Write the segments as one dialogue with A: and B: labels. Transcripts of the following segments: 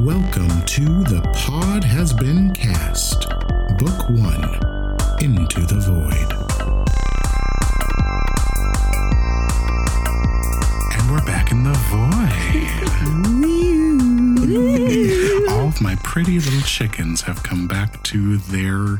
A: Welcome to The Pod Has Been Cast, Book One Into the Void. And we're back in the void. All of my pretty little chickens have come back to their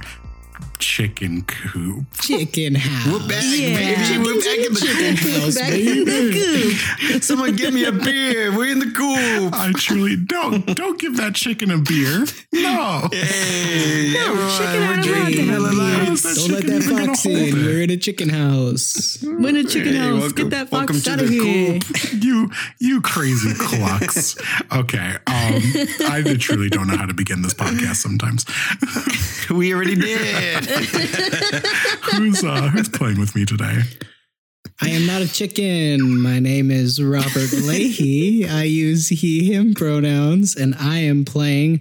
A: chicken coop.
B: Chicken house.
C: We're back,
D: Yeah.
C: baby. We're back in the
B: Chicken house, baby.
C: coop. Someone give me a beer. We're in the coop.
A: I truly don't don't give that chicken a beer. No.
C: Hey, everyone,
D: chicken
C: we're drinking
D: hand.
C: Hella Lights.
B: Don't let that fox in.
A: it.
B: We're in a chicken house.
D: When a chicken
C: Hey,
D: house,
C: welcome-
D: get that fox out of here.
C: coop.
A: You you crazy clucks. Okay. Um I truly don't know how to begin this podcast sometimes.
C: We already did.
A: Who's uh who's playing with me today?
B: I am not a chicken. My name is Robert Leahy. I use he, him pronouns, and I am playing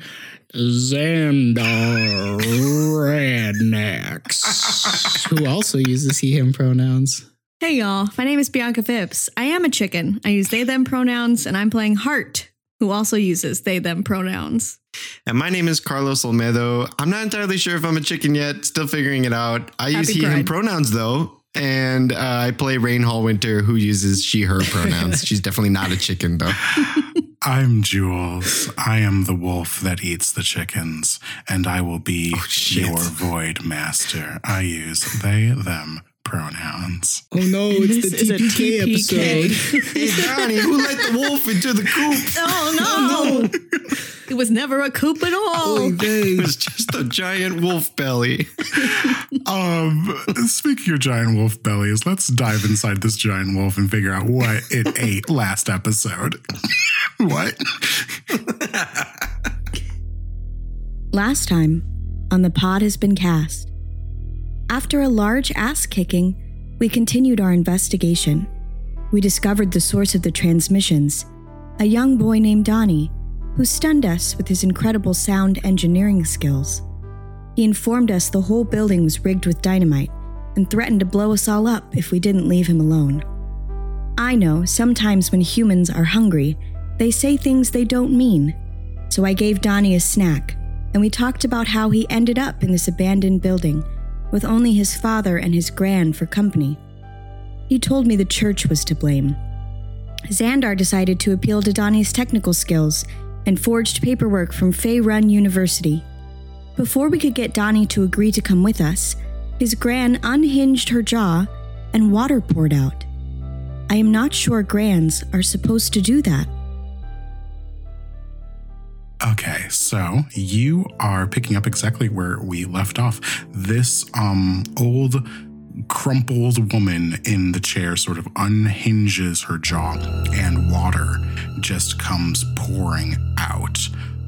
B: Xandar Rednecks, who also uses he, him pronouns.
D: Hey y'all, my name is Bianca Phipps. I am a chicken. I use they them pronouns, and I'm playing Hart, who also uses they them pronouns.
C: and my name is Carlos Olmedo. I'm not entirely sure if I'm a chicken yet. Still figuring it out. I use
D: Happy
C: he, him pronouns though. And uh, I play Raine Hall Winter, who uses she, her pronouns. She's definitely not a chicken though.
A: I'm Jules. I am the wolf that eats the chickens, and I will be
C: shit.
A: your void master. I use they them pronouns.
B: Oh no, it's
D: This
B: the
D: is a
B: TPK,
D: TPK.
B: episode.
C: hey, Johnny, who let the wolf into the coop?
D: Oh no! no it was never a coop at all.
B: Oy
C: It was just a giant wolf belly.
A: Um, speaking of giant wolf bellies, let's dive inside this giant wolf and figure out what it ate last episode. what?
E: Last time, on The Pod Has Been Cast. After a large ass kicking, we continued our investigation. We discovered the source of the transmissions a young boy named Donnie, who stunned us with his incredible sound engineering skills. He informed us the whole building was rigged with dynamite and threatened to blow us all up if we didn't leave him alone. I know sometimes when humans are hungry, they say things they don't mean. So I gave Donnie a snack, and we talked about how he ended up in this abandoned building with only his father and his gran for company. He told me the church was to blame. Xandar decided to appeal to Donnie's technical skills and forged paperwork from Fay Run University. Before we could get Donnie to agree to come with us, his gran unhinged her jaw and water poured out. I am not sure grans are supposed to do that.
A: Okay, so you are picking up exactly where we left off. This um old crumpled woman in the chair sort of unhinges her jaw and water just comes pouring out.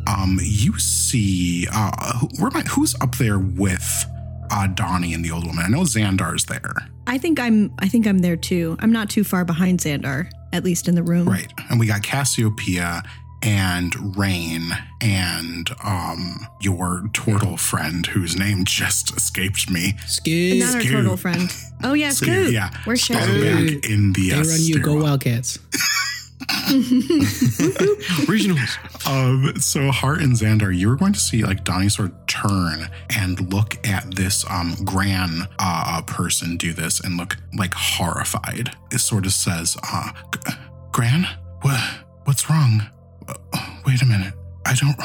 A: Um you see uh who, where am I, who's up there with uh Donnie and the old woman? I know Xandar's there.
D: I think I'm. I think I'm there too. I'm not too far behind Xandar, at least in the room.
A: Right. And we got Cassiopeia and Raine and um your turtle friend whose name just escaped me.
B: Skid.
D: Not our
A: Scoot.
D: turtle friend. Oh yeah,
A: Scoot,
D: Scoot.
A: yeah.
D: Where's
A: Spell
D: Scoot?
A: back in the
B: They
A: uh,
B: run you. Go
A: stairwell.
B: Wildcats.
C: Regionals.
A: Um, so Hart and Xandar, you were going to see like Donnie sort of turn and look at this um gran uh person do this and look like horrified. It sort of says, uh Gran, what what's wrong? Uh, wait a minute. I don't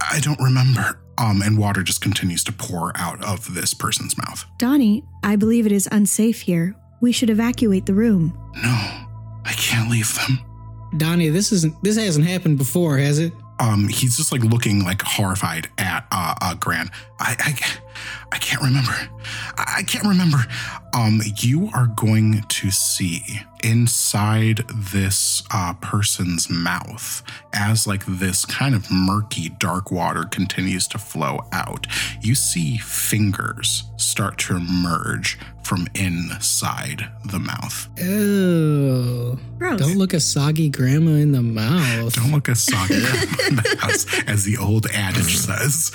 A: I don't remember. Um, and water just continues to pour out of this person's mouth.
E: Donnie, I believe it is unsafe here. We should evacuate the room.
A: No, I can't leave them.
B: Donnie, this isn't. This hasn't happened before, has it?
A: um he's just like looking like horrified at uh, uh Gran. I, I I can't remember. I, I can't remember. Um you are going to see inside this uh person's mouth as like this kind of murky dark water continues to flow out. You see fingers start to emerge from inside the mouth.
B: Oh.
D: Gross.
B: Don't look a soggy grandma in the mouth. mouth.
A: Don't look a soggy grandma in the house, as the old adage says.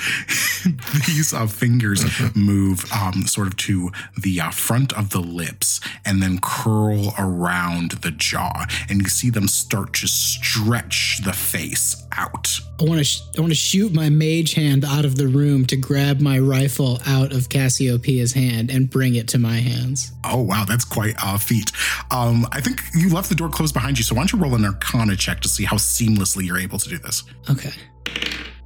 A: These uh, fingers move um, sort of to the uh, front of the lips and then curl around the jaw, and you see them start to stretch the face out.
B: I want to sh- I want to shoot my mage hand out of the room to grab my rifle out of Cassiopeia's hand and bring it to my hands.
A: Oh wow, that's quite a feat. Um, I think you left the door closed behind you, so why don't you roll an Arcana check to see how seamlessly you're able to do this?
B: Okay.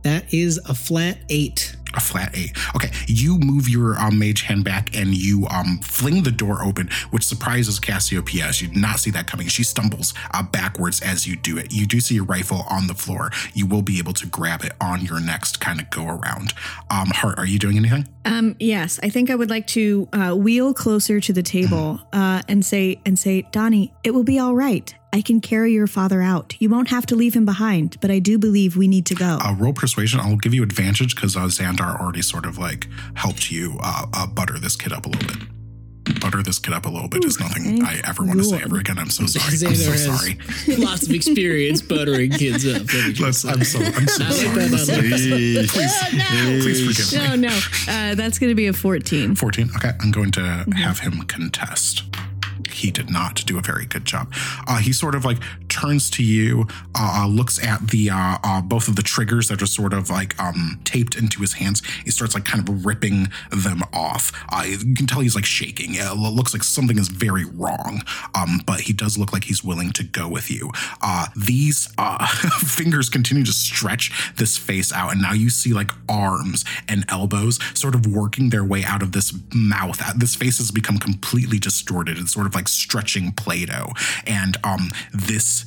B: That is a flat eight.
A: A flat eight. Okay, you move your um, mage hand back and you um, fling the door open, which surprises Cassiopeia. As you did not see that coming. She stumbles uh, backwards as you do it. You do see your rifle on the floor. You will be able to grab it on your next kind of go around. Um, Hart, are you doing anything?
D: Um, yes, I think I would like to uh, wheel closer to the table uh, and say and say, Donnie, it will be all right. I can carry your father out. You won't have to leave him behind, but I do believe we need to go.
A: Uh, roll persuasion. I'll give you advantage because uh, Xandar already sort of like helped you uh, uh, butter this kid up a little bit. Butter this kid up a little bit is nothing I ever want to say ever again. I'm so sorry. I'm so
B: Xandar
A: sorry.
B: has lots of experience buttering kids up. let me just
A: Let's. I'm so I'm so sorry.
B: that. I like
A: Please, please, please forgive me.
D: no, no, uh, that's going to be a 14.
A: 14. Okay, I'm going to have him contest. He did not do a very good job. Uh, he sort of like turns to you, uh, uh, looks at the uh, uh, both of the triggers that are sort of like um, taped into his hands. He starts like kind of ripping them off. Uh, you can tell he's like shaking. It looks like something is very wrong, um, but he does look like he's willing to go with you. These fingers continue to stretch this face out, and now you see like arms and elbows sort of working their way out of this mouth. This face has become completely distorted. It's sort of like stretching Play-Doh, and um, this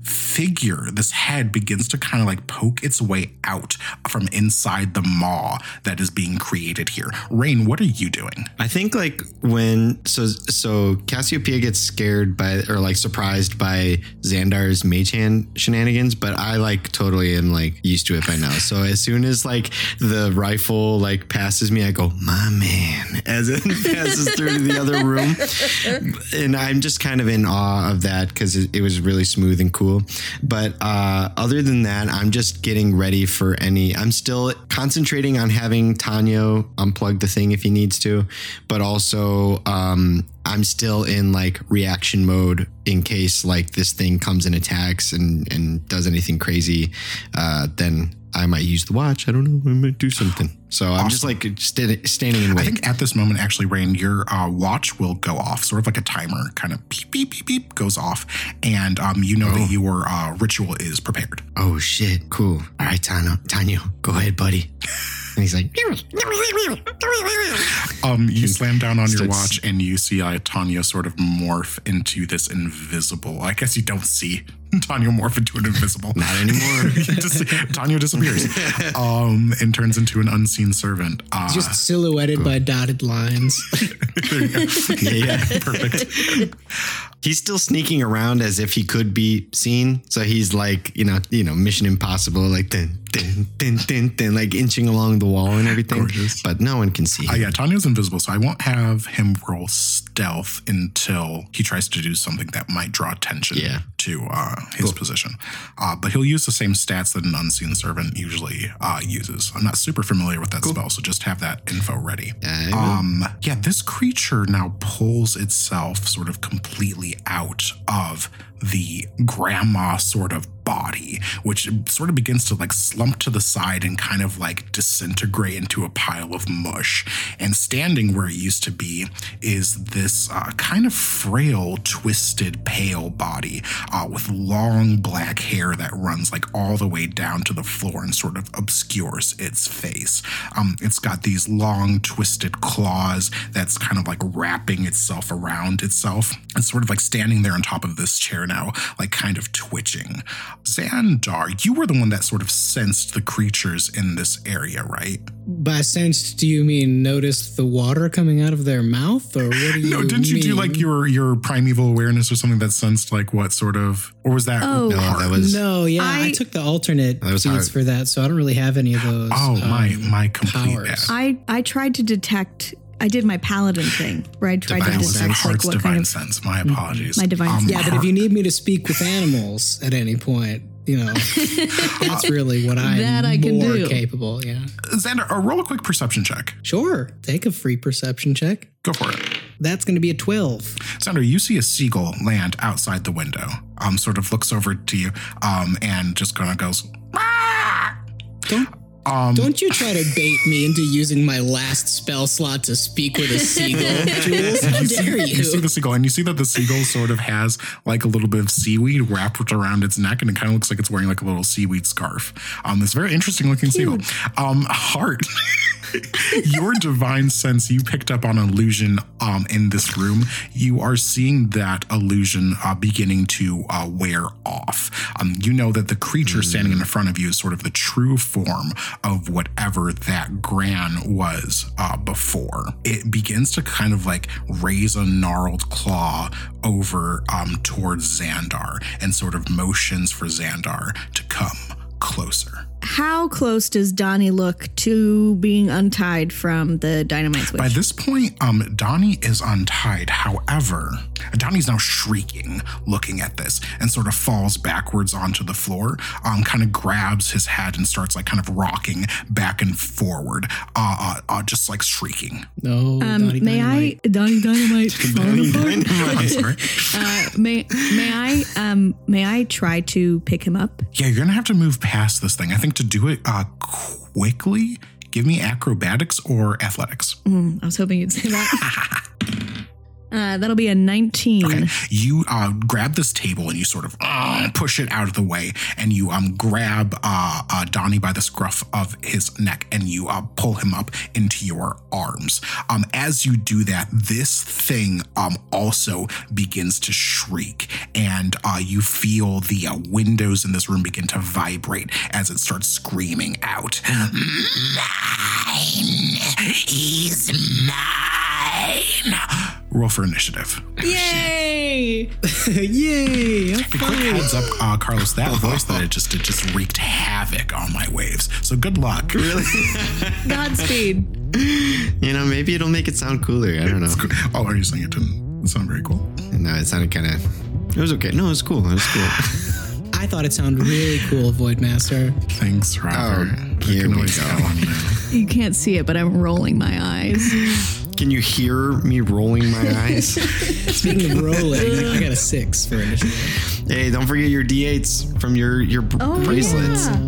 A: figure, this head begins to kind of like poke its way out from inside the maw that is being created here. Raine, what are you doing?
C: I think like when so so Cassiopeia gets scared by or like surprised by Xandar's mage shenanigans, but I like totally am like used to it by now. So as soon as like the rifle like passes me, I go, my man, as it passes through to the other room. And I'm just kind of in awe of that because it, it was really smooth and cool. But uh other than that, I'm just getting ready for any I'm still concentrating on having Tanya unplug the thing if he needs to, but also um I'm still in like reaction mode in case like this thing comes and attacks and and does anything crazy. Uh, then I might use the watch. I don't know. I might do something. So I'm just like st- standing in
A: I think at this moment, actually, Raine, your uh, watch will go off, sort of like a timer, kind of beep, beep, beep, beep, goes off. And um, you know that your uh, ritual is prepared.
C: oh shit, cool. All right, Tano, Tanyo, go ahead, buddy. And he's like,
A: Um, you slam down on your watch and you see uh, Tanya sort of morph into this invisible. I guess you don't see Tanya morph into an invisible.
C: not anymore.
A: Just- Tanya disappears um, and turns into an unseen servant. Uh,
B: Just silhouetted by dotted lines.
C: yeah, yeah.
A: perfect.
C: He's still sneaking around as if he could be seen. So he's like, you know, you know, Mission Impossible, like dun, dun, dun, dun, dun, like inching along the wall and everything.
A: Gorgeous.
C: But no one can see.
A: Uh,
C: him.
A: yeah, Tanya's invisible, so I won't have him roll stealth until he tries to do something that might draw attention
C: Yeah.
A: to uh, his position. Uh, but he'll use the same stats that an unseen servant usually uh, uses. I'm not super familiar with that spell, so just have that info ready. Um, yeah, this creature now pulls itself sort of completely out of the grandma sort of body, which sort of begins to like slump to the side and kind of like disintegrate into a pile of mush. And standing where it used to be is this uh, kind of frail, twisted, pale body uh, with long black hair that runs like all the way down to the floor and sort of obscures its face. Um, it's got these long, twisted claws that's kind of like wrapping itself around itself. It's sort of like standing there on top of this chair now, like kind of twitching. Xandar, you were the one that sort of sensed the creatures in this area, right?
B: By sensed, do you mean noticed the water coming out of their mouth, or what do you
A: No, didn't you do like your your primeval awareness or something that sensed like what sort of, or was that?
D: Oh.
C: no, that was
B: No, yeah, I,
D: I-
B: took the alternate
C: That was
B: feeds for that, so I don't really have any of those.
A: Oh my
B: um,
A: my complete
B: powers.
D: I, I tried to detect, I did my paladin thing where I tried
C: Divine
D: to
A: That was
D: like what
A: divine
D: kind of.
A: sense. My apologies.
D: My divine
A: Um,
D: sense.
B: Yeah, but if you need me to speak with animals at any point, you know, that's really what I'm
D: That I can
B: more
D: do.
B: capable. Yeah.
A: Xandar, uh, roll a quick perception check.
B: Sure. Take a free perception check.
A: Go for it.
B: That's going to be a 12.
A: Xandar, you see a seagull land outside the window. Um, sort of looks over to you, um, and just kind of goes. "Ah!"
B: Don't
A: Um,
B: Don't you try to bait me into using my last spell slot to speak with a seagull, Jules? How
A: you see,
B: dare
A: you see the seagull, and you see that the seagull sort of has like a little bit of seaweed wrapped around its neck, and it kind of looks like it's wearing like a little seaweed scarf. Um, it's very interesting looking seagull. Um, Hart, your divine sense, you picked up on illusion um, in this room. You are seeing that illusion uh, beginning to uh, wear off. Um, you know that the creature standing in front of you is sort of the true form of whatever that Gran was uh, before. It begins to kind of like raise a gnarled claw over um, towards Xandar and sort of motions for Xandar to come closer.
D: How close does Donnie look to being untied from the dynamite switch?
A: By this point, um, Donnie is untied. However, Donnie's now shrieking, looking at this, and sort of falls backwards onto the floor. Um, kind of grabs his head and starts like kind of rocking back and forward, uh, uh, uh just like shrieking.
B: No,
D: um, may
B: Dynamite.
D: I, Donnie Dynamite, falling apart?
A: I'm sorry.
D: Uh, may may I um may I try to pick him up?
A: Yeah, you're gonna have to move past this thing. I think to do it uh, quickly, give me acrobatics or athletics.
D: Mm, I was hoping you'd say that. Uh, that'll be a 19.
A: Okay. You uh, grab this table and you sort of uh, push it out of the way, and you um, grab uh, uh, Donnie by the scruff of his neck and you uh, pull him up into your arms. Um, as you do that, this thing um, also begins to shriek, and you feel the windows in this room begin to vibrate as it starts screaming out. Mine. He's mine. Roll for initiative.
D: Yay!
B: Yay!
A: A quick heads up, uh, Carlos, that voice that it just it just wreaked havoc on my waves. So good luck.
C: Really?
D: Godspeed.
C: you know, maybe it'll make it sound cooler. I don't know.
A: Oh, are you saying it didn't sound very cool?
C: No, it sounded kind of. It was okay. No, it was cool. It was cool.
B: I thought it sounded really cool, Voidmaster.
A: Thanks, Robert.
C: Oh, here
A: can
C: we
A: always
C: go.
A: tell I'm there.
D: You can't see it, but I'm rolling my eyes.
C: Can you hear me rolling my eyes?
B: Speaking of rolling, I got a six for initiative.
C: hey, don't forget your d8s from your your br-
D: Oh,
C: bracelets.
D: yeah.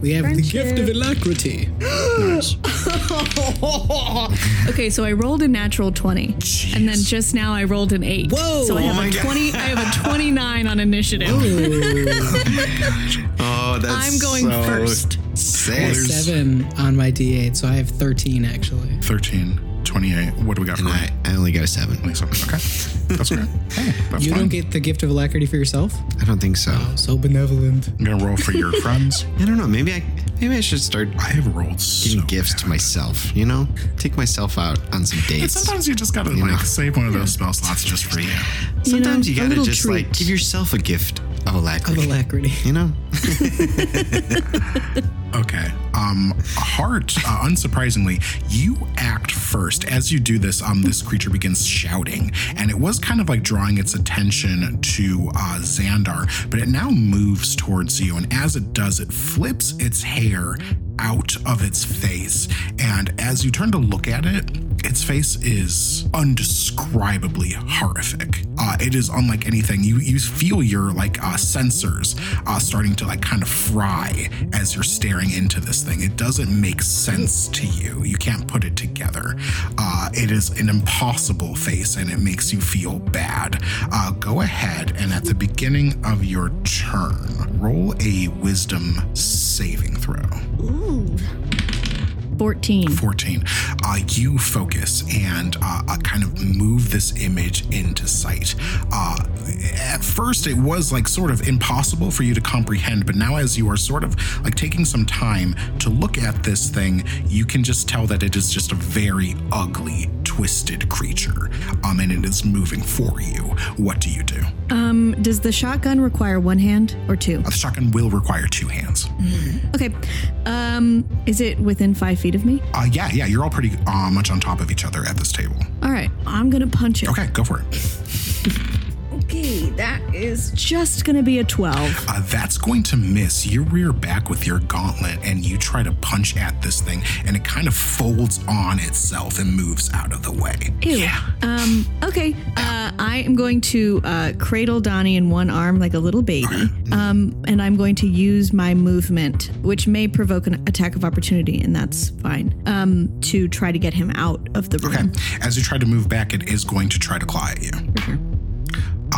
B: We have the gift of alacrity.
D: Okay, so I rolled a natural 20. And then just now I rolled an 8.
B: Whoa!
D: So I have
C: Oh my
D: a
C: God.
D: 20 I have a 29 on initiative.
C: Oh, that's
D: I'm going
C: so
D: first.
C: Sick.
B: Seven on my D8, so I have 13 actually.
A: 13, 28. What do we got for
C: And I, I only got a seven.
A: Lisa? Okay. That's okay. Hey, that's
B: You
A: fine.
B: don't get the gift of alacrity for yourself?
C: I don't think so.
B: Oh, so benevolent.
A: I'm gonna roll for your friends.
C: I don't know. Maybe I maybe I should start
A: I have rolled
C: giving
A: so
C: gifts to myself. You know, take myself out on some
A: And
C: dates.
A: sometimes you just gotta like
C: know.
A: save one of those spell slots just for you.
C: Sometimes you,
D: know, a
C: gotta
D: little
C: just like give yourself a gift of alacrity.
B: Of alacrity.
C: you know,
A: Okay. Um, Hart, uh, unsurprisingly, you act first. As you do this, um, this creature begins shouting, and it was kind of like drawing its attention to uh, Xandar, but it now moves towards you, and as it does, it flips its hair out of its face, and as you turn to look at it, its face is undescribably horrific. Uh, it is unlike anything. You you feel your like uh, sensors uh, starting to like kind of fry as you're staring into this thing. It doesn't make sense to you. You can't put it together. Uh, it is an impossible face, and it makes you feel bad. Uh, go ahead and at the beginning of your turn, roll a Wisdom saving throw.
D: 14.
A: 14. Uh, you focus and uh, uh, kind of move this image into sight. Uh, at first, it was like sort of impossible for you to comprehend, but now, as you are sort of like taking some time to look at this thing, you can just tell that it is just a very ugly, twisted creature. Um, and it is moving for you. What do you do?
D: Um, does the shotgun require one hand or two?
A: Uh, the shotgun will require two hands.
D: Okay. Um, is it within five feet of me?
A: Uh, yeah, yeah, you're all pretty uh, much on top of each other at this table.
D: All right. I'm gonna punch it.
A: Okay, go for it.
D: Okay, that is just gonna be a 12.
A: Uh, that's going to miss. You rear back with your gauntlet and you try to punch at this thing, and it kind of folds on itself and moves out of the way.
D: Ew. Um, okay. Uh, I am going to uh, cradle Donnie in one arm like a little baby. Um, and I'm going to use my movement, which may provoke an attack of opportunity, and that's fine, um, to try to get him out of the room.
A: Okay. As you try to move back, it is going to try to claw at you.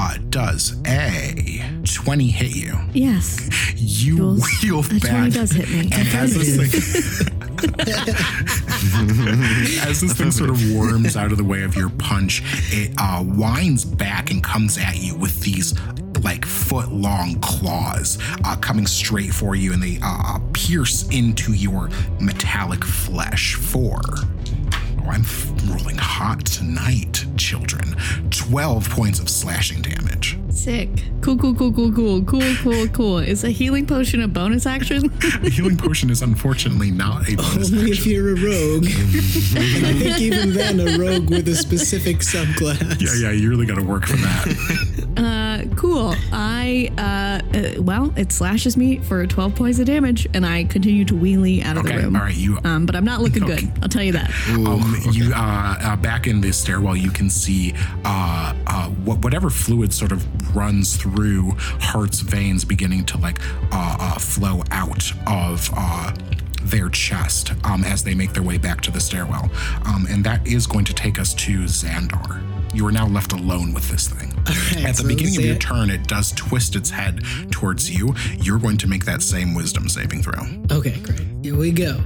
A: Uh, does a 20 hit you?
D: Yes.
A: You
D: Jules,
A: wheel
D: a 20 does hit me.
A: And as this thing, as this thing sort of worms out of the way of your punch, it uh, winds back and comes at you with these like foot long claws uh, coming straight for you, and they uh, pierce into your metallic flesh. For I'm rolling hot tonight, children. Twelve points of slashing damage.
D: Sick. Cool, cool, cool, cool, cool, cool, cool, cool. Is a healing potion a bonus action?
A: The healing potion is unfortunately not a bonus action.
B: Only if you're a rogue. I think even then, a rogue with a specific subclass.
A: Yeah, yeah, you really got to work for that.
D: uh, cool. I, uh, uh, well, it slashes me for 12 points of damage, and I continue to wheelie out of
A: Okay,
D: the room.
A: all right, you
D: Um, but I'm not looking good. I'll tell you that.
A: Um, you uh, uh, back in the stairwell, you can see uh, uh, what, whatever fluid sort of runs through Hart's veins, beginning to like uh, uh, flow out of. Uh, their chest um, as they make their way back to the stairwell. Um, and that is going to take us to Xandar. You are now left alone with this thing. At the beginning of your turn, it does twist its head towards you. You're going to make that same wisdom saving throw.
B: Okay, great. Here we go.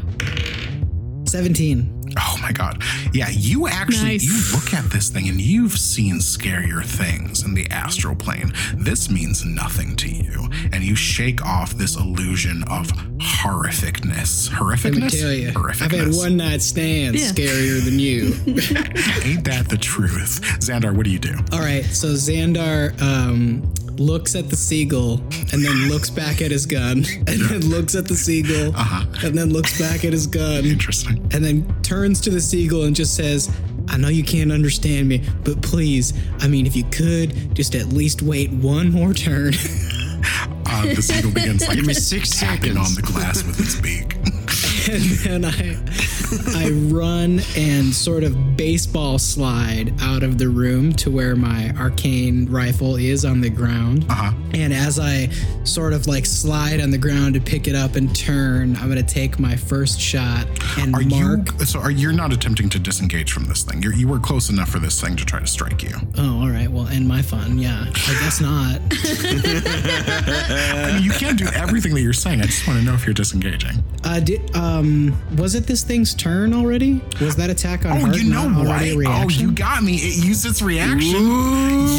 B: 17.
A: Oh my god. Yeah, you actually
D: Nice.
A: you look at this thing and you've seen scarier things in the astral plane. This means nothing to you. And you shake off this illusion of horrificness. Horrificness?
B: Let me tell you, horrificness. I've had one night stands
D: Yeah.
B: scarier than you.
A: Ain't that the truth? Xandar, what do you do?
B: All right, so Xandar um, looks at the seagull and then looks back at his gun and then looks at the seagull
A: Uh-huh.
B: and then looks back at his gun
A: Interesting.
B: and then turns to the seagull and just says, I know you can't understand me, but please, I mean, if you could, just at least wait one more turn.
A: Uh, the seagull begins like
C: Give me six seconds.
A: on the glass with its beak.
B: and then I I run and sort of baseball slide out of the room to where my arcane rifle is on the ground.
A: Uh-huh.
B: And as I sort of like slide on the ground to pick it up and turn, I'm gonna take my first shot and
A: Are
B: mark.
A: you so are you're not attempting to disengage from this thing? You're, you were close enough for this thing to try to strike you.
B: Oh, all right. Well, end my fun. Yeah, I guess not.
A: You can't do everything that you're saying. I just want to know if you're disengaging.
B: Uh, did, um, was it this thing's turn already? Was that attack on
A: Oh, you know what? Oh, you got me. It used its reaction.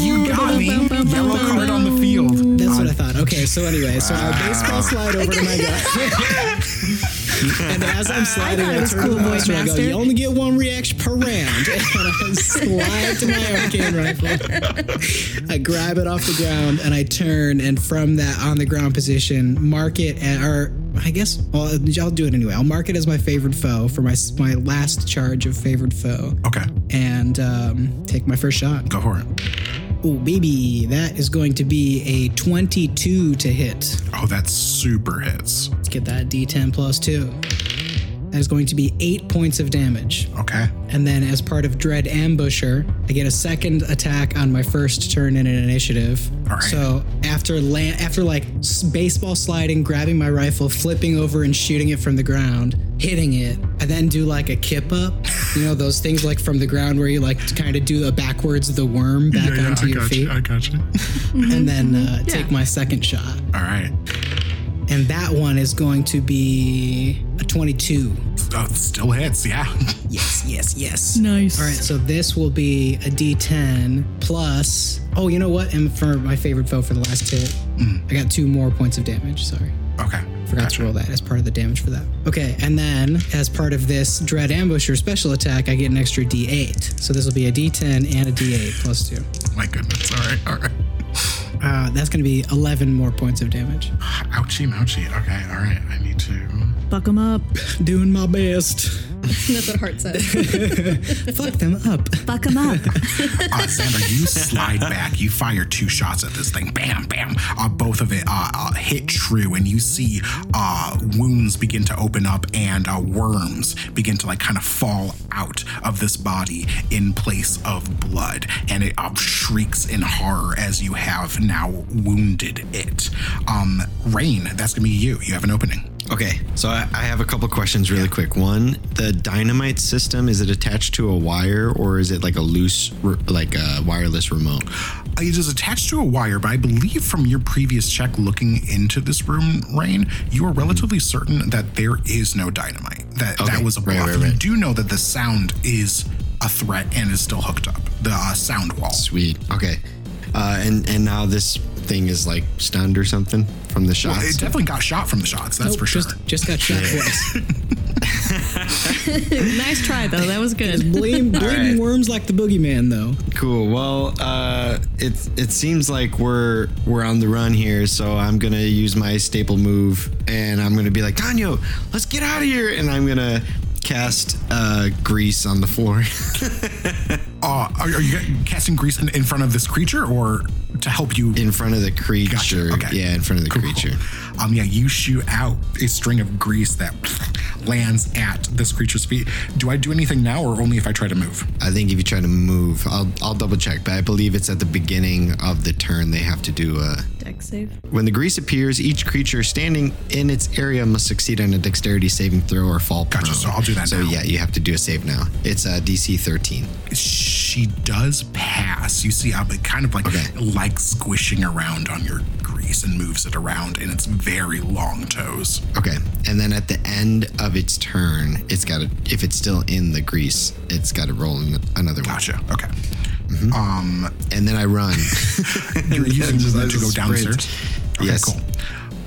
A: You got me. Yellow card on the field.
B: That's what I thought. Okay, so anyway, so I baseball slide over to my guy. and as I'm sliding,
D: thought
B: I,
D: was cool,
B: to Voidmaster. I go, you only get one reaction per round. And I slide to my arcane rifle. I grab it off the ground and I turn, and from that on the ground position, mark it at, or I guess, well, I'll do it anyway. I'll mark it as my favorite foe for my my last charge of favorite foe,
A: Okay,
B: and um, take my first shot.
A: go for it.
B: Oh, baby, that is going to be a 22 to hit.
A: Oh, that's super hits.
B: Let's get that d10 plus 2. That is going to be 8 points of damage.
A: Okay.
B: And then, as part of Dread Ambusher, I get a second attack on my first turn in an initiative.
A: All right.
B: So after land, after like s- baseball sliding, grabbing my rifle, flipping over and shooting it from the ground, hitting it, I then do like a kip up. You know those things like from the ground where you like kind of do the backwards the worm back
A: Yeah, yeah,
B: onto
A: I
B: your
A: got
B: feet,
A: you. I got you.
B: and then uh, take my second shot.
A: All right.
B: And that one is going to be a 22.
A: Oh, still hits. Yeah.
B: Yes, yes, yes.
D: Nice.
B: All right, so this will be a d10 plus. Oh, you know what? And for my favorite foe for the last hit, mm. I got two more points of damage. Sorry.
A: Okay.
B: Forgot
A: Gotcha.
B: to roll that as part of the damage for that. Okay, and then as part of this Dread Ambusher special attack, I get an extra d8. So this will be a d10 and a d8 plus two.
A: My goodness. All right. All right.
B: Uh, that's going to be 11 more points of damage.
A: Ouchie, ouchie. Okay. All right. I need to.
D: Buck 'em up.
B: Doing my best.
F: That's what Hart says.
B: Fuck them up.
D: Fuck them up.
A: Uh, Xandar, you slide back. You fire two shots at this thing. Bam, bam. Uh, both of it uh, uh, hit true, and you see uh, wounds begin to open up and uh, worms begin to like kind of fall out of this body in place of blood, and it uh, shrieks in horror as you have now wounded it. Um, Raine, that's gonna be you. You have an opening.
C: Okay, so I, I have a couple questions really quick. One, the dynamite system is it attached to a wire or is it like a loose, like a wireless remote?
A: Uh, It is attached to a wire, but I believe from your previous check looking into this room, Raine, you are relatively certain that there is no dynamite. That that was a
C: right,
A: bluff.
C: right,
A: You do know that the sound is a threat and is still hooked up. The uh, sound wall.
C: Sweet. Okay, uh, and and now this thing is like stunned or something from the
A: Well,
C: shots.
A: it definitely got shot from the shots. That's
B: Nope,
A: for sure.
B: Just, just got shot twice.
D: nice try, though. That was good.
B: Blame, bleeding
C: right.
B: worms like the boogeyman, though.
C: Cool. Well, uh, it it seems like we're we're on the run here, so I'm gonna use my staple move, and I'm gonna be like, Tanyo, let's get out of here, and I'm gonna cast uh, grease on the floor.
A: Uh, are, are you casting grease in, in front of this creature or to help you?
C: in front of the creature.
A: Okay.
C: Yeah, in front of the
A: Cool, cool,
C: creature.
A: cool. Um, yeah, you shoot out a string of grease that lands at this creature's feet. Do I do anything now, or only if I try to move?
C: I think if you try to move, I'll I'll double check, but I believe it's at the beginning of the turn they have to do a.
D: Deck save.
C: When the grease appears, each creature standing in its area must succeed on a dexterity saving throw or fall
A: Gotcha,
C: prone.
A: so I'll do that
C: So
A: now.
C: yeah, you have to do a save now. It's uh, DC 13.
A: She does pass. You see, uh, it kind of like
C: Okay.
A: like squishing around on your grease and moves it around in its very long toes.
C: Okay, and then at the end of its turn, it's got to if it's still in the grease, it's got to roll in another one.
A: Gotcha. Okay.
C: Um, And then I run.
A: You're using movement to go down the
C: sprint.
A: Okay,
C: Yes.
A: cool.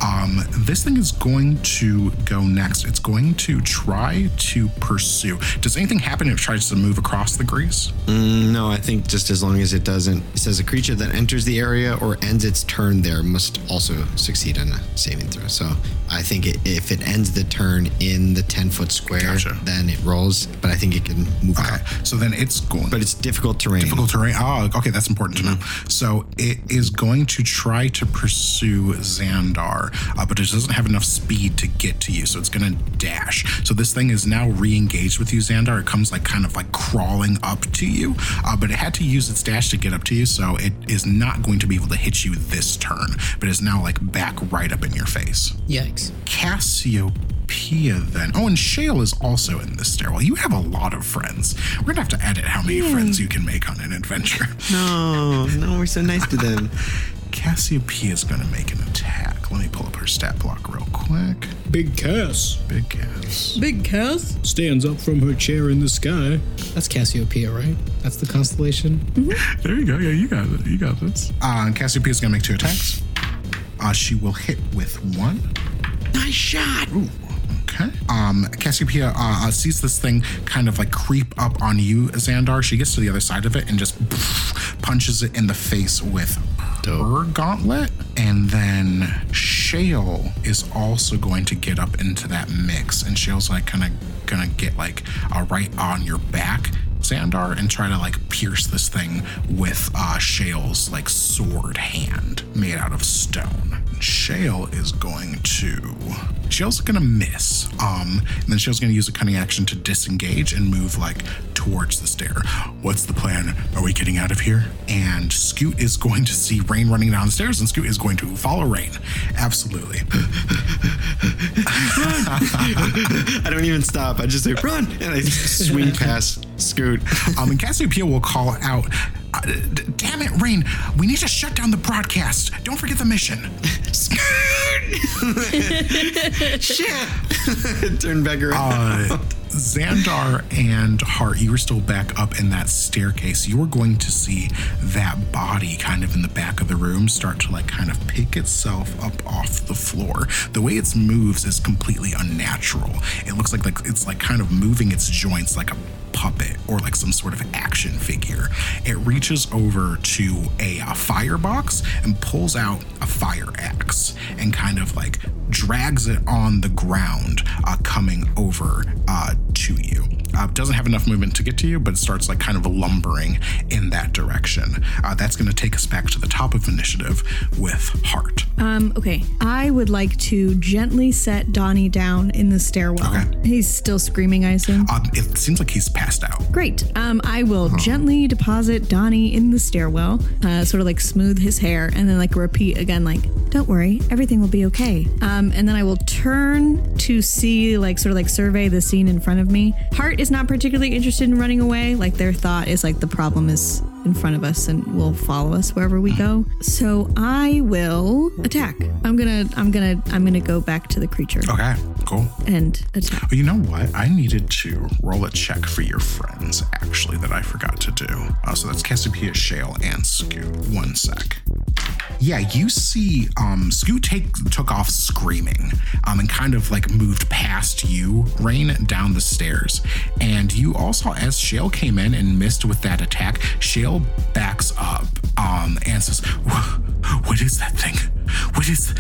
A: Um, this thing is going to go next. It's going to try to pursue. Does anything happen if it tries to move across the grease?
C: Mm, no, I think just as long as it doesn't. It says a creature that enters the area or ends its turn there must also succeed on a saving throw. So I think it, if it ends the turn in the 10 foot square,
A: Gotcha.
C: then it rolls, but I think it can move
A: Okay,
C: out.
A: so then it's going.
C: But it's difficult terrain.
A: difficult terrain. Oh, okay, that's important to know.
C: Mm-hmm.
A: So it is going to try to pursue Xandar, uh, but it doesn't have enough speed to get to you, so it's going to dash. So this thing is now re-engaged with you, Xandar. It comes like kind of like crawling up to you, uh, but it had to use its dash to get up to you, so it is not going to be able to hit you this turn, but is now like back right up in your face.
B: Yikes.
A: Cassiopeia then. Oh, and Shale is also in this stairwell. You have a lot of friends. We're gonna have to edit how many friends you can make on an adventure.
C: No, no, we're so nice to them.
A: Cassiopeia is gonna make an attack. Let me pull up her stat block real quick.
B: Big Cass
A: Big Cass.
F: Big Cass.
B: stands up from her chair in the sky. That's Cassiopeia, right? That's the constellation.
A: There you go. Yeah, you got it. You got this. Uh, Cassiopeia is gonna make two attacks. Uh, she will hit with one.
C: Nice shot.
A: Ooh, okay. Um, Cassiopeia uh, uh, sees this thing kind of like creep up on you, Xandar. She gets to the other side of it and just punches it in the face with her gauntlet. And then Shale is also going to get up into that mix. And Shale's like kind of gonna get like uh, right on your back. Xandar and try to like pierce this thing with uh, Shale's like sword hand made out of stone. Shale is going to. Shale's gonna miss. Um, and then Shale's gonna use a cunning action to disengage and move like towards the stair. What's the plan? Are we getting out of here? And Scoot is going to see Raine running down the stairs, and Scoot is going to follow Raine. Absolutely.
C: I don't even stop. I just say run, and I swing past Scoot.
A: Um, and Cassiopeia will call out, uh, d- "Damn it, Raine! We need to shut down the broadcast. Don't forget the mission."
C: Shit! Turn back around.
A: Uh, Xandar and Hart, you were still back up in that staircase. You were going to see that body kind of in the back of the room start to like kind of pick itself up off the floor. The way it moves is completely unnatural. It looks like like it's like kind of moving its joints like a puppet or like some sort of action figure. It reaches over to a, uh firebox and pulls out a fire axe and kind of like drags it on the ground, uh, coming over uh, to you. Uh, doesn't have enough movement to get to you, but it starts like kind of lumbering in that direction. Uh, that's going to take us back to the top of initiative with Hart.
D: Um, okay. I would like to gently set Donnie down in the stairwell.
A: Okay.
D: He's still screaming, I assume.
A: Um, it seems like he's passed out.
D: Great. Um, I will gently deposit Donnie in the stairwell, uh, sort of like smooth his hair, and then like repeat again, like, "Don't worry, everything will be okay." Um, and then I will turn to see, like, sort of like survey the scene in front of me. Hart is not particularly interested in running away. Like their thought is like the problem is in front of us and will follow us wherever we go. So I will attack. I'm gonna, I'm gonna, I'm gonna go back to the creature
A: Okay, cool.
D: and attack.
A: But you know what? I needed to roll a check for your friends, actually, that I forgot to do. Uh, so that's Cassiopeia, Shale, and Scoot. One sec. Yeah, you see, um, Scoot take, took off screaming um, and kind of like moved past you, Raine, down the stairs. And you also, as Shale came in and missed with that attack, Shale backs up um, and says, "Wha- What is that thing? What is.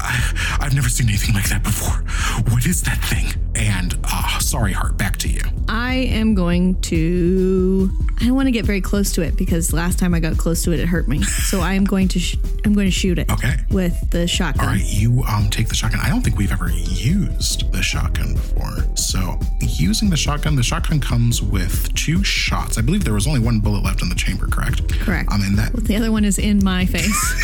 A: I, I've never seen anything like that before. What is that thing? And, uh, sorry, Hart, back to you.
D: I am going to. I don't want to get very close to it because last time I got close to it, it hurt me. So I am going to. Sh- I'm going to shoot it.
A: Okay.
D: With the shotgun.
A: All right, you um take the shotgun. I don't think we've ever used the shotgun before. So using the shotgun, the shotgun comes with two shots. I believe there was only one bullet left in the chamber, correct?
D: Correct.
A: Um, and that
D: The other one is in my face.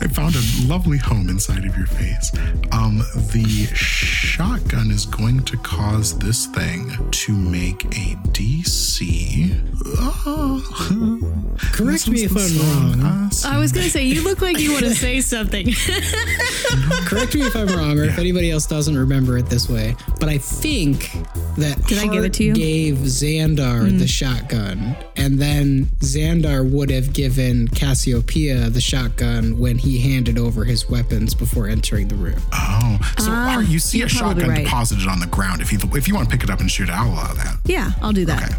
A: I found a lovely home inside of your face. Um, the shotgun is going to cause this thing to make a DC. Oh.
B: Correct me if I'm wrong.
D: I was going to say, you look like you want to say something.
B: Correct me if I'm wrong, or if anybody else doesn't remember it this way. But I think that
D: Did I give it to you?
B: gave Xandar the shotgun, and then Xandar would have given Cassiopeia the shotgun when he handed over his weapons before entering the room.
A: Oh, so Hart, you see a shotgun
D: right.
A: deposited on the ground. If you if you want to pick it up and shoot it, I'll allow that.
D: yeah, I'll do that.
A: Okay.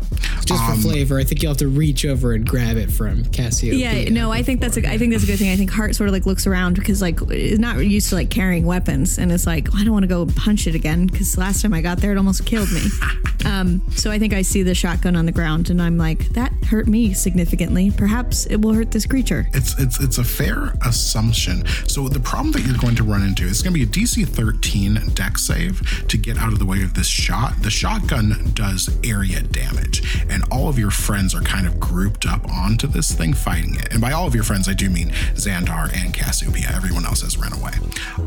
B: Just
A: Um,
B: for flavor, I think you'll have to reach over and grab it from Cassiopeia.
D: Yeah, no, I think that's a, I think that's a good thing. I think Hart sort of like looks around because like is not used to like carrying weapons, and it's like I don't want to go punch it again because last time I got there it almost killed me. um, so I think I see the shotgun on the ground, and I'm like that hurt me significantly. Perhaps it will hurt this creature.
A: It's it's it's a fair assumption. So the problem that you're going to run into is going to be a DC 13 deck save to get out of the way of this shot. The shotgun does area damage, and all of your friends are kind of grouped up onto this thing fighting it. And by all of your friends, I do mean Xandar and Cassiopeia. Everyone else has ran away.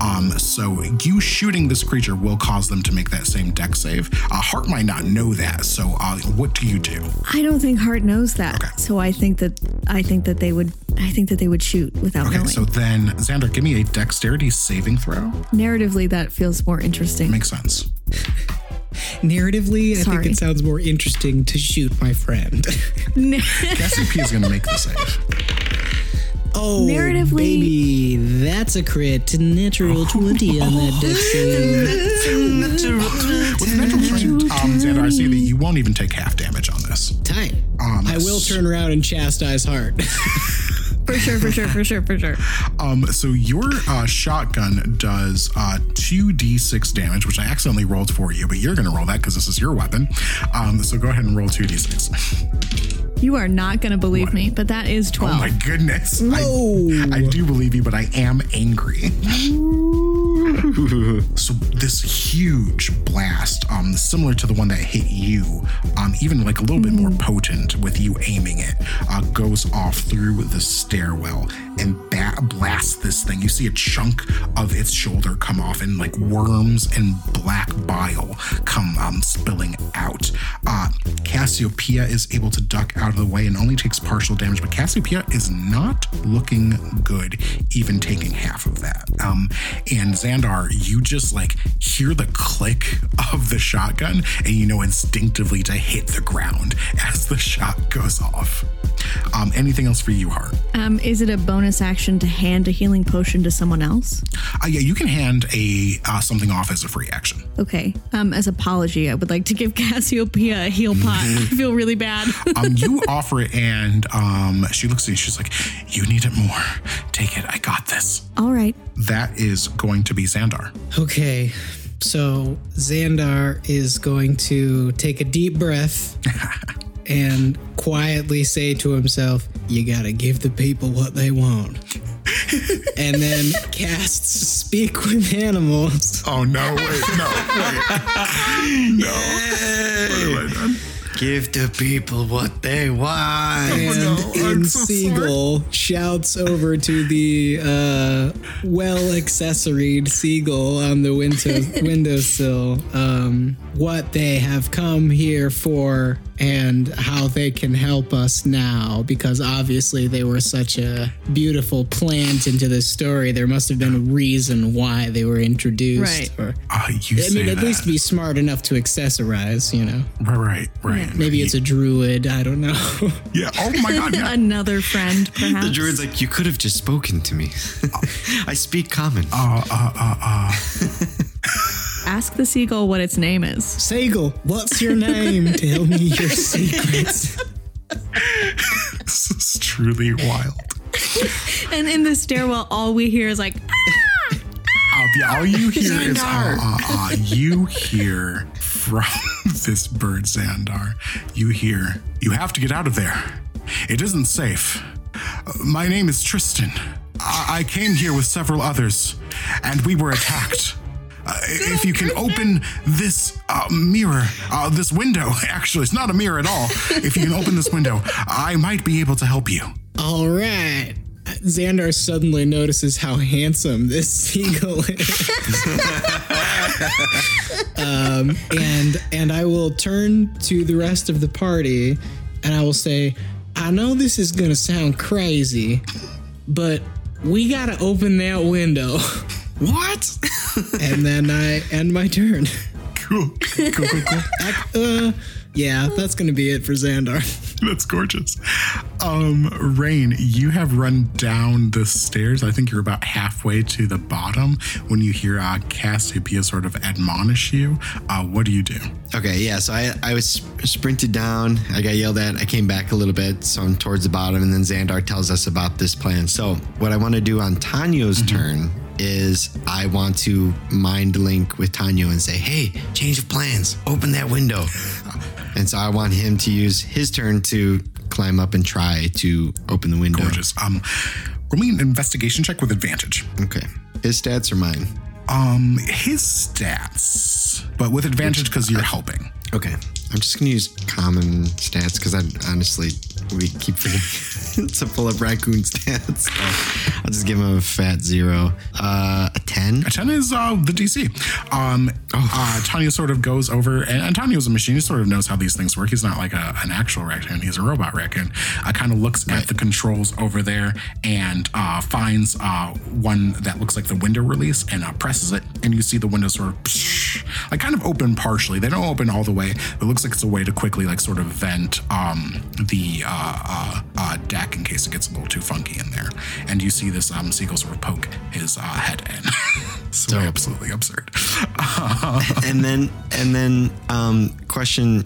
A: Um, so you shooting this creature will cause them to make that same deck save. Uh, Hart might not know that. So uh, what do you do?
D: I don't think Hart knows that,
A: Okay.
D: so I think that I think that they would I think that they would shoot without
A: Okay,
D: knowing.
A: so then Xandar, give me a dexterity saving throw.
D: Narratively, that feels more interesting.
A: Makes sense.
B: Narratively, I think it sounds more interesting to shoot my friend.
A: Cassiopeia is going to make the save.
B: Oh,
D: Narratively-
B: baby, that's a crit. Natural 20 on that deck save.
A: With natural strength, um, Xandar, I see that you won't even take half damage on this.
B: Tight.
A: Um,
B: I will turn around and chastise Hart.
D: For sure, for sure, for sure, for sure.
A: Um, so your uh, shotgun does uh, 2d6 damage, which I accidentally rolled for you, but you're going to roll that because this is your weapon. Um, so go ahead and roll 2d6.
D: You are not going to believe me, but that is
A: Oh
D: twelve.
A: my goodness. I, I do believe you, but I am angry. so this huge blast, um, similar to the one that hit you, um, even like a little bit more potent with you aiming it, uh, goes off through the stairwell and ba- blasts this thing. You see a chunk of its shoulder come off, and like worms and black bile come um, spilling out. Uh, Cassiopeia is able to duck out of the way and only takes partial damage, but Cassiopeia is not looking good, even taking half of that. Um, and Xandar, you just like hear the click of the shotgun, and you know instinctively to hit the ground as the shot goes off. Um, anything else for you, Hart?
D: Um, is it a bonus action to hand a healing potion to someone else?
A: Uh, yeah, you can hand a uh, something off as a free action.
D: Okay. Um, as apology, I would like to give Cassiopeia a heal pot. I feel really bad.
A: Um, you offer it, and um, she looks at you. She's like, "You need it more. Take it. I got this."
D: All right.
A: That is going to be Xandar.
B: okay. So Xandar is going to take a deep breath and quietly say to himself, You gotta give the people what they want. and then casts Speak with Animals.
A: Oh no! Wait, no, wait, no. What have I done?
C: Give the people what they want.
B: And
A: no, I'm
B: in
A: so
B: Seagull shouts over to the uh, well accessoried seagull on the window windowsill. Um, what they have come here for and how they can help us now. Because obviously they were such a beautiful plant into the story. There must have been a reason why they were introduced.
D: Right.
B: Or,
A: Uh, you
B: I
A: say
B: mean, at
A: that.
B: least be smart enough to accessorize. You know,
A: right, right, right.
B: maybe it's a druid. I don't know.
A: yeah. Oh my god! Yeah.
D: Another friend, perhaps.
C: The druid's like, you could have just spoken to me. I speak common.
A: Uh, uh, uh, uh.
D: Ask the seagull what its name is.
B: Seagull, what's your name? Tell me your secrets.
A: This is truly wild.
D: And in the stairwell, all we hear is like, ah!
A: Uh, yeah, all you hear is uh, uh, uh, you hear from this bird Xandar. You hear you have to get out of there. It isn't safe. My name is Tristan. I, I came here with several others, and we were attacked. Uh, if you can open this uh, mirror, uh, this window, actually, it's not a mirror at all. If you can open this window, I might be able to help you.
B: All right. Xandar suddenly notices how handsome this seagull is. um, and and I will turn to the rest of the party and I will say, I know this is gonna sound crazy, but we gotta open that window.
C: What?
B: and then I end my turn.
A: Cool, cool, cool, cool.
B: Uh, yeah, that's gonna be it for Xandar.
A: That's gorgeous. Um, Raine, you have run down the stairs. I think you're about halfway to the bottom when you hear uh, Cassiopeia sort of admonish you. Uh, what do you do?
C: Okay, yeah. So I, I was sprinted down. I got yelled at. I came back a little bit, so I'm towards the bottom, and then Xandar tells us about this plan. So what I want to do on Tanyo's turn is I want to mind link with Tanyo and say, "Hey, change of plans. Open that window." and so I want him to use his turn to climb up and try to open the window.
A: Gorgeous. Um, roll me an investigation check with advantage.
C: Okay. His stats are mine.
A: Um, his stats, but with advantage because you're helping.
C: Okay. I'm just gonna use common stats because I honestly we keep forgetting to pull up raccoon stats. So I'll just give him a fat zero. Uh, a ten.
A: A 10 is uh, the DC. Um, uh, Tanya sort of goes over, and, Tanya's a machine. He sort of knows how these things work. He's not like a, an actual raccoon, he's a robot raccoon. Uh, kind of looks at the controls over there and uh, finds uh, one that looks like the window release and uh, presses it. And you see the window sort of like kind of open partially. They don't open all the way, but it looks like it's a way to quickly, like, sort of vent um, the uh, uh, uh, deck in case it gets a little too funky in there. And you see this um, seagull sort of poke his uh, head in. so absolutely absurd.
C: and then and then um question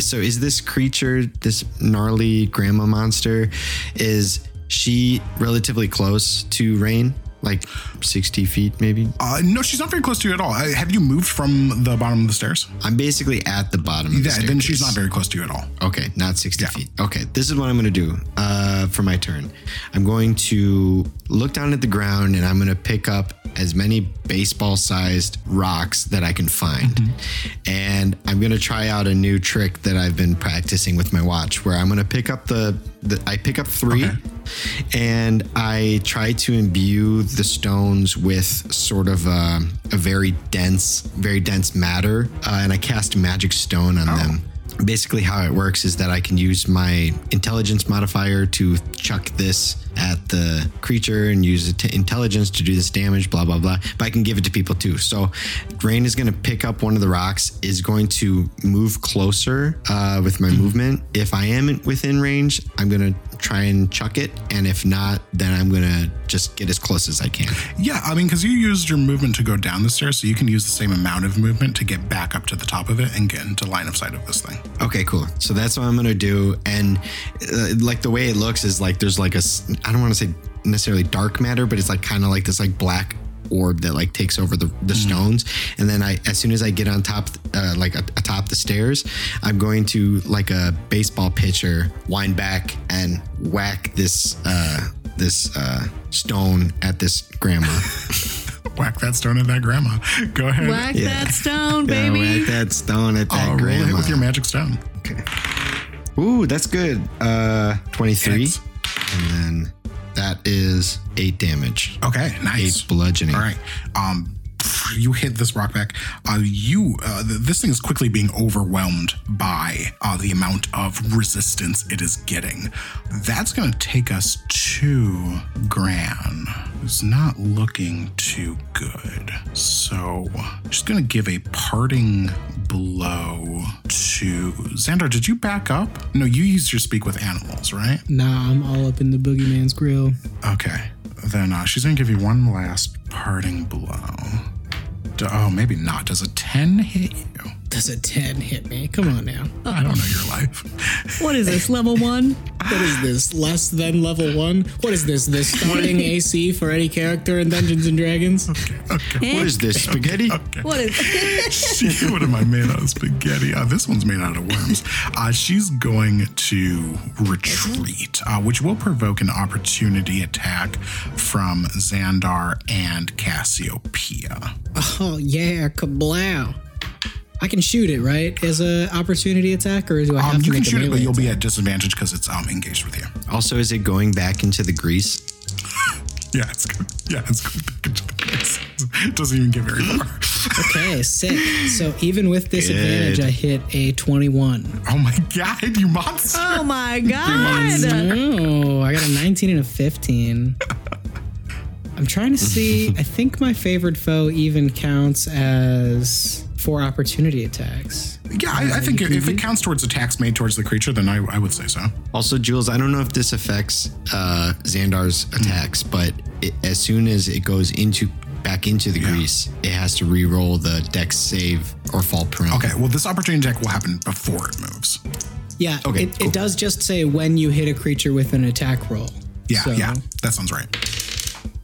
C: so is this creature this gnarly grandma monster is she relatively close to Raine like 60 feet maybe
A: Uh, no, she's not very close to you at all. Uh, have you moved from the bottom of the stairs?
C: i'm basically at the bottom of the
A: Yeah, then she's not very close to you at all.
C: Okay, not 60 feet. Okay, this is what I'm going to do uh, for my turn. I'm going to look down at the ground and I'm going to pick up as many baseball sized rocks that I can find. And I'm going to try out a new trick that I've been practicing with my watch where I'm going to pick up the, the I pick up three
A: Okay.
C: and I try to imbue the stones with sort of a, a very dense, very dense matter, uh, and I cast magic stone on them. Basically, how it works is that I can use my intelligence modifier to chuck this at the creature and use to intelligence to do this damage, blah, blah, blah. But I can give it to people too. So Raine is going to pick up one of the rocks, is going to move closer uh, with my movement. If I am within range, I'm going to try and chuck it. And if not, then I'm going to just get as close as I can.
A: Yeah, I mean, because you used your movement to go down the stairs, so you can use the same amount of movement to get back up to the top of it and get into line of sight of this thing.
C: Okay, cool. So that's what I'm gonna do, and uh, like the way it looks is like there's like a, I don't want to say necessarily dark matter, but it's like kind of like this like black orb that like takes over the, the stones. And then I, as soon as I get on top, uh, like atop the stairs, I'm going to like a baseball pitcher wind back and whack this uh, this uh, stone at this grandma.
A: Whack that stone at that grandma. Go ahead.
D: Whack
C: Yeah.
D: that stone,
C: Yeah,
D: baby.
C: whack that stone at that
A: Oh, roll a hit
C: grandma.
A: with your magic stone.
C: Okay. Ooh, that's good. Uh, 23.
A: Hits.
C: And then that is eight damage.
A: Okay, nice.
C: Eight bludgeoning.
A: All right. Um, you hit this rock back. Uh, you, uh, th- this thing is quickly being overwhelmed by uh, the amount of resistance it is getting. That's going to take us to Gran, who's not looking too good. So, just going to give a parting blow to Xandar. Did you back up? No, you used your speak with animals, right?
B: Nah, I'm all up in the boogeyman's grill.
A: Okay. Then uh, she's going to give you one last parting blow. Oh, maybe not. Does a 10 hit you?
B: Does a 10 hit me? Come on now.
A: I don't know your life.
D: What is this, level one?
B: What is this? Less than level one? What is this? The starting AC for any character in Dungeons and Dragons?
A: Okay.
C: What is this, spaghetti?
A: Okay.
D: What is
A: She, what am I made out of? Spaghetti. Uh, this one's made out of worms. Uh, she's going to retreat, uh, which will provoke an opportunity attack from Xandar and Cassiopeia.
B: Oh, yeah, kablow. I can shoot it, right? As a opportunity attack, or do I have
A: Um,
B: to
A: you can
B: a
A: shoot it, but you'll be at disadvantage because it's um, engaged with you.
C: Also, is it going back into the grease?
A: Yeah, it's good. Yeah, it's good. back into the place. It doesn't even get very far.
B: Okay, sick. So even with disadvantage,
C: Good.
B: I hit a 21.
A: Oh my god, you monster!
D: Oh my god!
B: Oh, I got a 19 and a 15. I'm trying to see. I think my favorite foe even counts as four opportunity attacks.
A: Yeah, I, I think if it counts towards attacks made towards the creature, then I, I would say so.
C: Also, Jules, I don't know if this affects uh, Xandar's attacks, but it, as soon as it goes into back into the grease, it has to re-roll the dex save or fall prone.
A: Okay, well, this opportunity attack will happen before it moves.
B: Yeah,
C: Okay,
B: it,
C: cool.
B: it does just say when you hit a creature with an attack roll.
A: Yeah,
B: So,
A: yeah, that sounds right.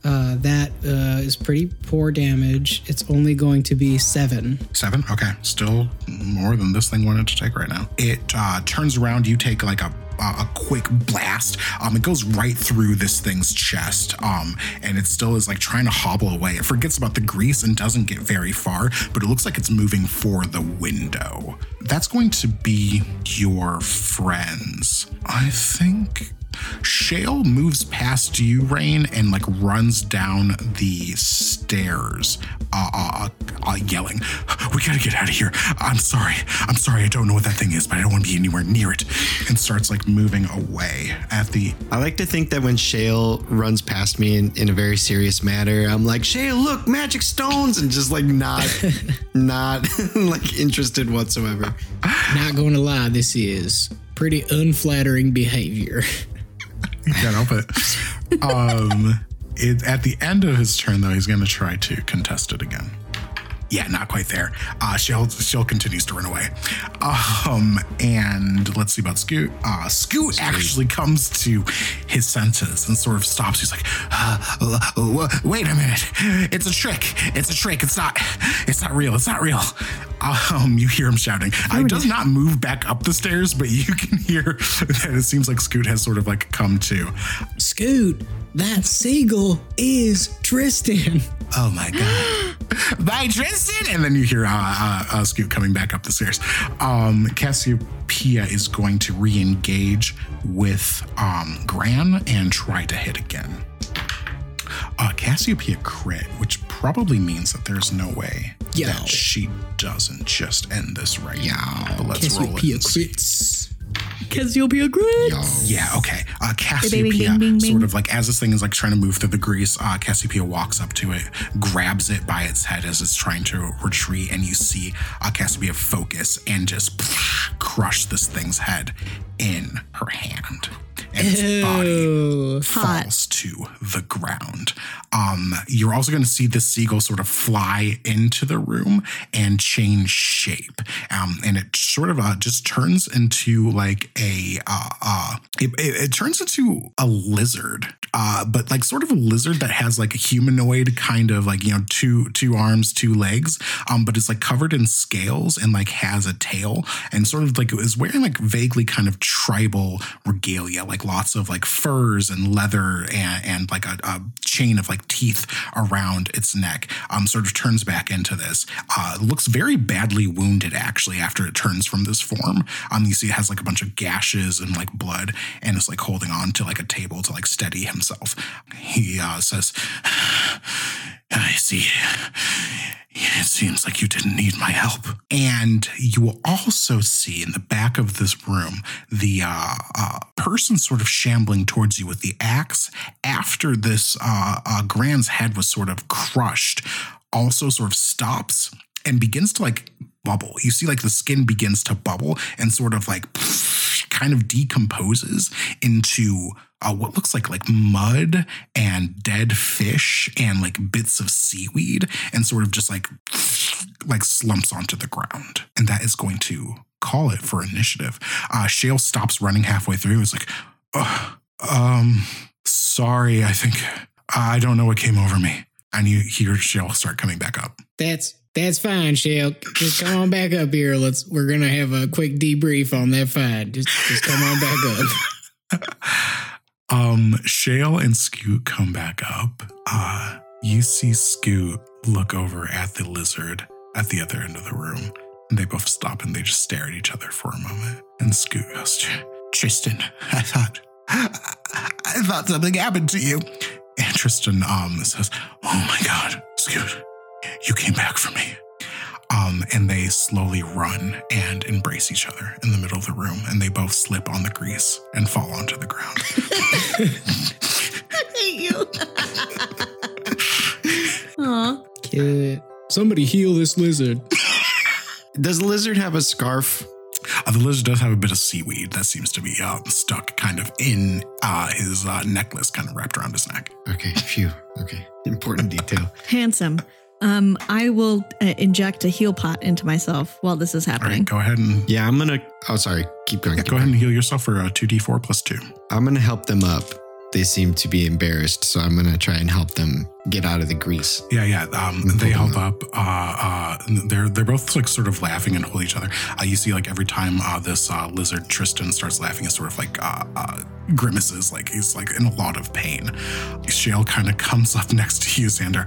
B: Uh, that uh, is pretty poor damage. It's only going to be seven.
A: Seven. Okay, still more than this thing wanted to take right now. It uh, turns around. You take like a a quick blast. Um, it goes right through this thing's chest. Um, and it still is like trying to hobble away. It forgets about the grease and doesn't get very far, but it looks like it's moving for the window. That's going to be your friends. I think Shale moves past you, Raine, and like runs down the stairs, uh, uh, uh, yelling, "We gotta get out of here! I'm sorry, I'm sorry. I don't know what that thing is, but I don't want to be anywhere near it." And starts like moving away at the.
C: I like to think that when Shale runs past me in, in a very serious manner, I'm like, Shale, look, magic stones, and just like not, not like interested whatsoever.
B: Not going to lie, this is pretty unflattering behavior.
A: Can't help it. Um, it, at the end of his turn, though, he's going to try to contest it again. Yeah, not quite there. Uh, Shell, Shell continues to run away. Um, and let's see about Scoot. Uh, Scoot actually comes to his senses and sort of stops. He's like, uh, "Wait a minute! It's a trick! It's a trick! It's not! It's not real! It's not real!" Um, you hear him shouting. He does not move back up the stairs, but you can hear that it seems like Scoot has sort of like come to.
B: Scoot, that seagull is Tristan.
A: Oh my god. By Tristan! And then you hear uh, uh, uh, Scoot coming back up the stairs. Um, Cassiopeia is going to re engage with um, Gran and try to hit again. Uh, Cassiopeia crit, which probably means that there's no way
B: Yo.
A: that she doesn't just end this right now. But let's roll it.
B: Cassiopeia
A: and see.
B: crits.
D: Cassiopeia great.
A: Yeah, okay. Uh,
D: bing,
A: Cassiopeia,
D: bing, bing,
A: sort of like as this thing is like trying to move through the grease, uh, Cassiopeia walks up to it, grabs it by its head as it's trying to retreat, and you see uh, Cassiopeia focus and just crush this thing's head in her hand. And its body.
D: Hot.
A: falls to the ground. Um, you're also going to see the seagull sort of fly into the room and change shape. Um, and it sort of uh, just turns into like a, uh, uh, it, it, it turns into a lizard uh, but like sort of a lizard that has like a humanoid kind of like you know two two arms, two legs, um, but is like covered in scales and like has a tail and sort of like is wearing like vaguely kind of tribal regalia, like lots of like furs and leather and, and like a, a chain of like teeth around its neck. Um, sort of turns back into this. Uh, looks very badly wounded actually after it turns from this form. Um, you see it has like a bunch of gashes and like blood and it's like holding on to like a table to like steady himself. He uh, says, I see. It seems like you didn't need my help. And you will also see in the back of this room the uh, uh, person sort of shambling towards you with the axe after this uh, uh, Grand's head was sort of crushed, also sort of stops and begins to like bubble. You see, like the skin begins to bubble and sort of like kind of decomposes into uh, what looks like like mud and dead fish and like bits of seaweed and sort of just like like slumps onto the ground. And that is going to call it for initiative. Uh shale stops running halfway through. It's like "Ugh, um sorry i think i don't know what came over me. And you hear shale start coming back up.
B: That's that's fine, Shell. Just come on back up here. Let's we're gonna have a quick debrief on that fight. Just just come on back up.
A: Um, Shale and Scoot come back up. Uh, you see Scoot look over at the lizard at the other end of the room. And they both stop and they just stare at each other for a moment. And Scoot goes, Tristan, I thought, I thought something happened to you. And Tristan um says, Oh my God, Scoot, you came back for me. Um, and they slowly run and embrace each other in the middle of the room, and they both slip on the grease and fall onto the ground. I hate you.
D: Aw.
B: Kid. Somebody heal this lizard.
C: Does the lizard have a scarf?
A: Uh, the lizard does have a bit of seaweed that seems to be uh, stuck kind of in uh, his uh, necklace, kind of wrapped around his neck.
C: Okay, phew. Okay, important detail.
D: Handsome. Um, I will uh, inject a heal pot into myself while this is
A: All
D: happening.
A: right, go ahead and
C: Yeah, I'm gonna. Oh, sorry. Keep going.
A: yeah,
C: keep
A: go ahead and heal yourself for uh, two d four plus two.
C: I'm gonna help them up. They seem to be embarrassed, so I'm gonna try and help them get out of the grease.
A: Yeah, yeah. Um, they help up. Uh, uh, they're they're both like sort of laughing and hold each other. Uh, you see, like every time uh, this uh, lizard Tristan starts laughing, it's sort of like uh, uh, grimaces, like he's like in a lot of pain. Shale kind of comes up next to you, Xandar.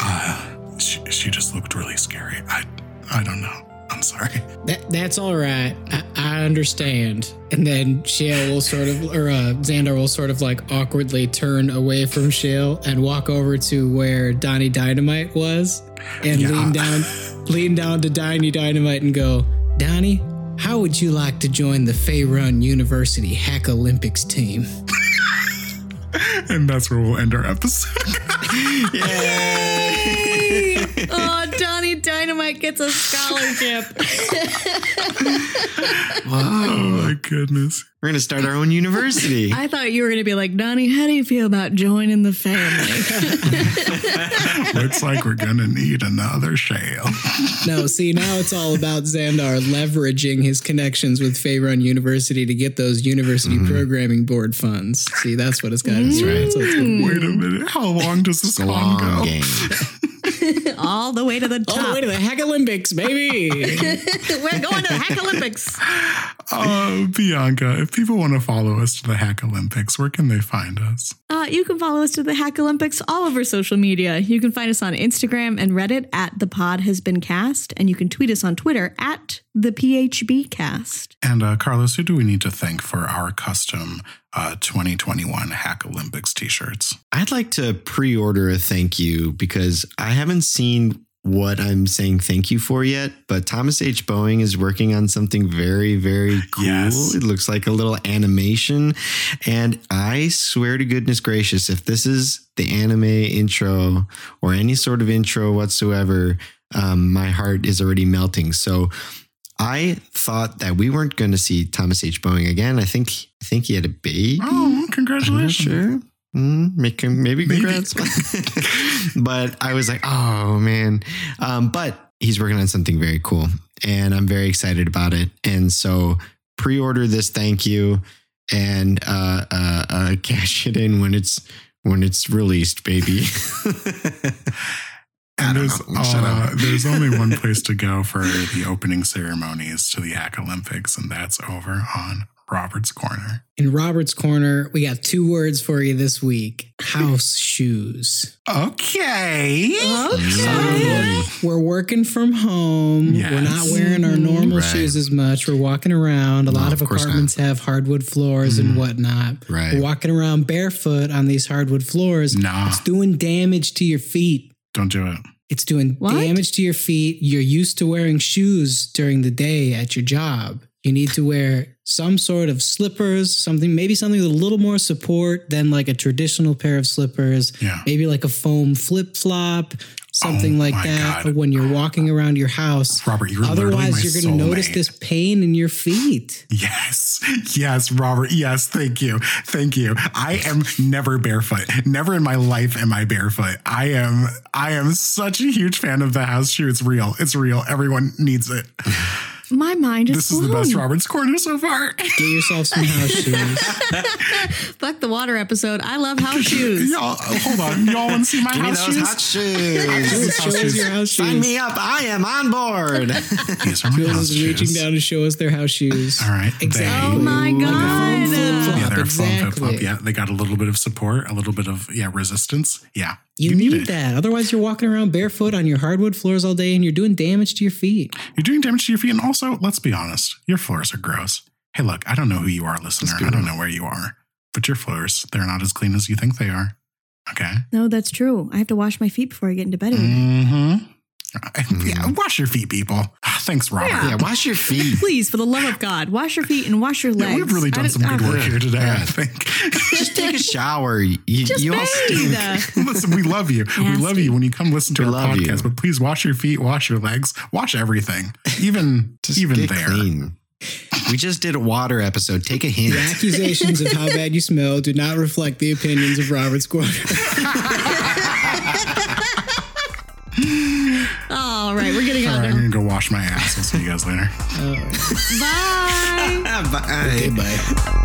A: Uh, she, she just looked really scary. I I don't know. I'm sorry.
B: That that's all right. I, I understand. And then Shale will sort of, or uh, Xandar will sort of like awkwardly turn away from Shale and walk over to where Donnie Dynamite was, and
A: Yeah.
B: lean down, lean down to Donnie Dynamite and go, Donnie, how would you like to join the Faerun University Hack Olympics team?
A: And that's where we'll end our episode.
D: oh, Donnie Dynamite gets a scholarship.
A: oh my goodness.
C: We're gonna start our own university.
D: I thought you were going to be like, Donnie, how do you feel about joining the family?
A: Looks like we're gonna need another Shale.
B: No, see, now it's all about Xandar leveraging his connections with Faerun University to get those university mm-hmm. programming board funds. See, that's what it's got. That's right. That's what it's gonna be.
A: Wait a minute. How long does this
C: It's a long
A: go?
C: game.
D: All the way to the top.
B: All the way to the Hack Olympics, baby.
D: We're going to the Hack Olympics.
A: Uh, Bianca, if people want to follow us to the Hack Olympics, where can they find us?
D: Uh, you can follow us to the Hack Olympics all over social media. You can find us on Instagram and Reddit at the pod has been cast, and you can tweet us on Twitter at the PHB cast.
A: And uh, Carlos, who do we need to thank for our custom uh, 2021 Hack Olympics t-shirts?
C: I'd like to pre-order a thank you because I haven't seen what I'm saying thank you for yet, but Thomas H. Boeing is working on something very, very cool.
A: Yes.
C: It looks like a little animation. And I swear to goodness gracious, if this is the anime intro or any sort of intro whatsoever, um, my heart is already melting. So I thought that we weren't going to see Thomas H. Boeing again. I think I think he had a baby.
A: Oh, congratulations.
C: sure. Mm, make him maybe
A: Maybe.
C: congrats. but I was like, oh man. Um, but he's working on something very cool, and I'm very excited about it. And so pre-order this. Thank you. and uh, uh, uh, cash it in when it's when it's released, baby.
A: And there's,
C: know.
A: Uh, there's only one place to go for the opening ceremonies to the Hack Olympics, and that's over on Robert's Corner.
B: In Robert's Corner, we got two words for you this week house shoes.
A: Okay.
B: Um, we're working from home. We're not wearing our normal
C: Right.
B: shoes as much. We're walking around. A
C: No,
B: lot
C: of
B: of
C: course not.
B: apartments have hardwood floors and whatnot.
C: Right.
B: We're walking around barefoot on these hardwood floors.
A: Nah,
B: It's doing damage to your feet.
A: Don't do it.
B: It's doing
D: What?
B: damage to your feet. You're used to wearing shoes during the day at your job. You need to wear some sort of slippers, something, maybe something with a little more support than like a traditional pair of slippers.
A: Yeah.
B: Maybe like a foam flip flop, something
A: Oh
B: like that
A: God.
B: when you're walking around your house.
A: Robert, you're
B: Otherwise, you're going to notice this pain in your feet.
A: Yes, yes, Robert. Yes, thank you, thank you. I am never barefoot. Never in my life am I barefoot. I am. I am such a huge fan of the house shoe. It's real. It's real. Everyone needs it.
D: My mind is
A: This is the best. Robert's corner so far.
B: Get yourself some house shoes.
D: Fuck the water episode. I love house shoes.
A: Y'all, hold on. Y'all want to see my
C: Give me
A: house
C: those
A: shoes?
C: hot shoes.
A: These
B: Show
A: house
B: us
A: shoes.
B: your house
C: Sign
B: shoes.
C: me up. I am on board.
A: These are my
B: Jules
A: house
B: is reaching
A: shoes.
B: down to show us their house shoes.
A: All right.
B: Exactly.
D: Oh my
B: Like a foam flip-flop,
A: Yeah, they're a foam flip flop. Yeah, they got a little bit of support, a little bit of yeah resistance. Yeah,
B: You, need, that. Otherwise, you're walking around barefoot on your hardwood floors all day and you're doing damage to your feet.
A: You're doing damage to your feet, and also, let's be honest, your floors are gross. Hey, look, I don't know who you are, listener. I don't know where you are, but your floors, they're not as clean as you think they are. Okay.
D: No, that's true. I have to wash my feet before I get into bed every.
A: Mm-hmm. Yeah, wash your feet, people. Ah, Thanks, Robert.
D: Yeah.
C: yeah, wash your feet.
D: Please, for the love of God, wash your feet and wash your legs.
A: Yeah, we've really done
D: don't-
A: some good work here today, I think.
C: Just take a shower. You,
D: Just
C: you all stink.
D: bathe.
A: listen, we love you. We love you when you come listen to
C: We
A: our
C: love you.
A: podcast, but please wash your feet, wash your legs, wash everything. Even
C: Just
A: even
C: get
A: there.
C: clean. We just did a water episode. Take a hint.
B: The accusations of how bad you smell do not reflect the opinions of Robert's Corner.
D: All right, we're getting
A: All
D: out
A: right, I'm gonna go wash my ass. I'll see you guys later.
D: Bye.
C: Bye.
B: okay, bye.